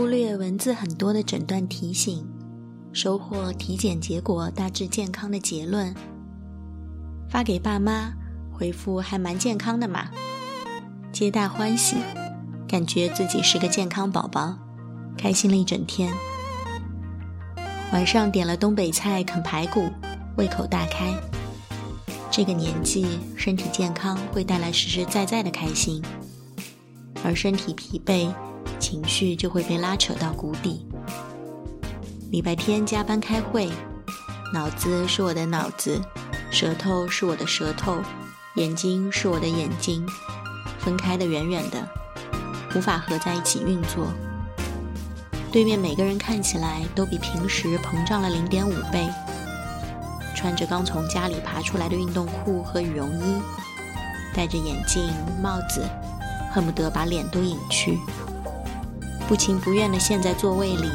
忽略文字很多的诊断提醒，收获体检结果大致健康的结论。发给爸妈，回复还蛮健康的嘛，皆大欢喜，感觉自己是个健康宝宝，开心了一整天。晚上点了东北菜啃排骨，胃口大开。这个年纪，身体健康会带来实实在在的开心，而身体疲惫，情绪就会被拉扯到谷底。礼拜天加班开会，脑子是我的脑子，舌头是我的舌头，眼睛是我的眼睛，分开的远远的，无法合在一起运作。对面每个人看起来都比平时膨胀了零点五倍。穿着刚从家里爬出来的运动裤和羽绒衣，戴着眼镜帽子，恨不得把脸都隐去。不情不愿地陷在座位里，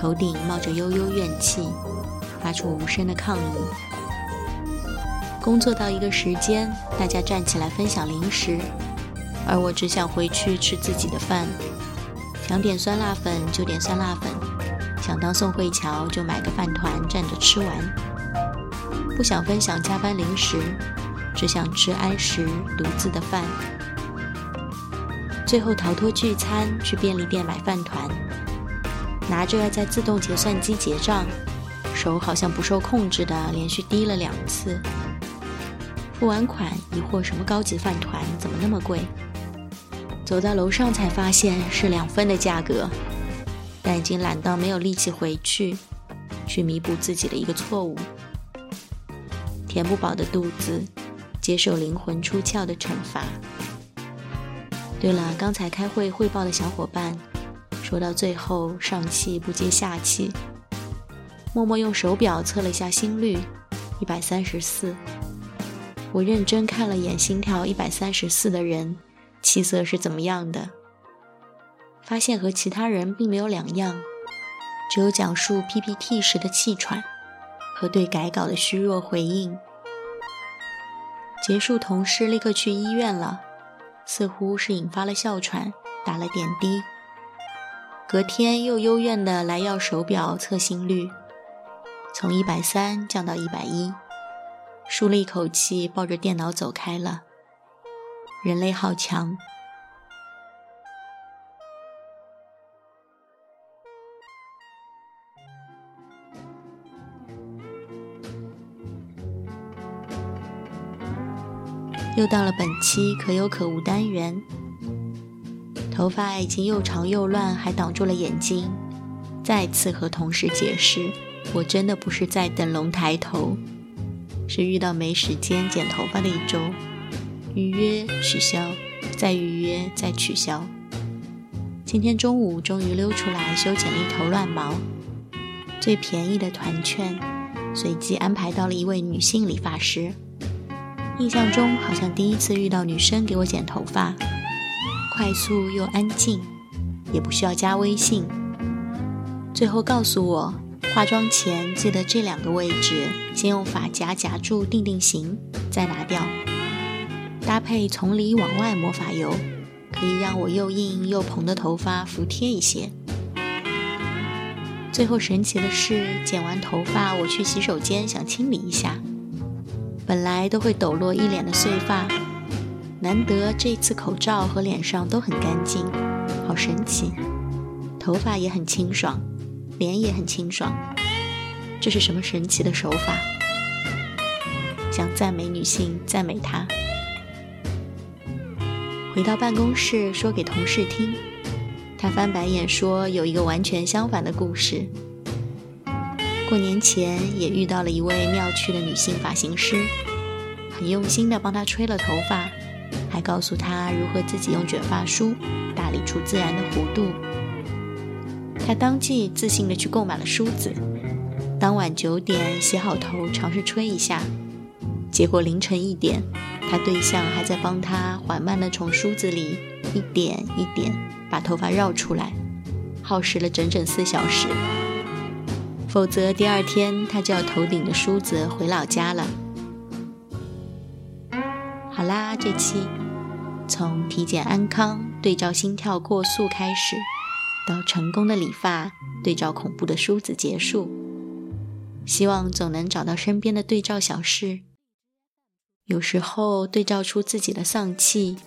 头顶冒着悠悠怨气，发出无声的抗议。工作到一个时间，大家站起来分享零食，而我只想回去吃自己的饭。想点酸辣粉就点酸辣粉，想当宋慧乔就买个饭团站着吃完。不想分享加班零食，只想吃安时独自的饭。最后逃脱聚餐，去便利店买饭团，拿着在自动结算机结账，手好像不受控制的连续滴了两次。付完款，疑惑什么高级饭团怎么那么贵？走到楼上才发现是两分的价格，但已经懒到没有力气回去，去弥补自己的一个错误。填不饱的肚子，接受灵魂出窍的惩罚。对了，刚才开会汇报的小伙伴，说到最后上气不接下气，默默用手表测了一下心率，一百三十四。我认真看了眼心跳一百三十四的人，气色是怎么样的？发现和其他人并没有两样，只有讲述 PPT 时的气喘。和对改稿的虚弱回应。结束，同事立刻去医院了，似乎是引发了哮喘，打了点滴。隔天又幽怨的来要手表测心率，从一百三降到一百一，舒了一口气，抱着电脑走开了。人类好强。又到了本期可有可无单元，头发已经又长又乱，还挡住了眼睛。再次和同事解释，我真的不是在等龙抬头，是遇到没时间剪头发的一周，预约取消，再预约再取消。今天中午终于溜出来修剪了一头乱毛，最便宜的团券，随即安排到了一位女性理发师。印象中好像第一次遇到女生给我剪头发，快速又安静，也不需要加微信。最后告诉我，化妆前记得这两个位置先用发夹夹住定定型，再拿掉，搭配从里往外抹发油，可以让我又硬又蓬的头发服帖一些。最后神奇的是，剪完头发我去洗手间想清理一下。本来都会抖落一脸的碎发，难得这次口罩和脸上都很干净，好神奇！头发也很清爽，脸也很清爽，这是什么神奇的手法？想赞美女性，赞美她。回到办公室说给同事听，他翻白眼说有一个完全相反的故事。过年前也遇到了一位妙趣的女性发型师，很用心地帮她吹了头发，还告诉她如何自己用卷发梳打理出自然的弧度。她当即自信地去购买了梳子，当晚九点洗好头尝试吹一下，结果凌晨一点，她对象还在帮她缓慢地从梳子里一点一点把头发绕出来，耗时了整整四小时。否则，第二天他就要头顶着梳子回老家了。好啦，这期从体检安康、对照心跳过速开始，到成功的理发对照恐怖的梳子结束，希望总能找到身边的对照小事。有时候对照出自己的丧气，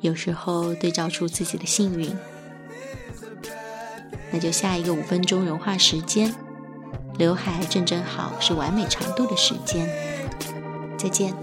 有时候对照出自己的幸运。那就下一个五分钟融化时间，刘海正正好是完美长度的时间。再见。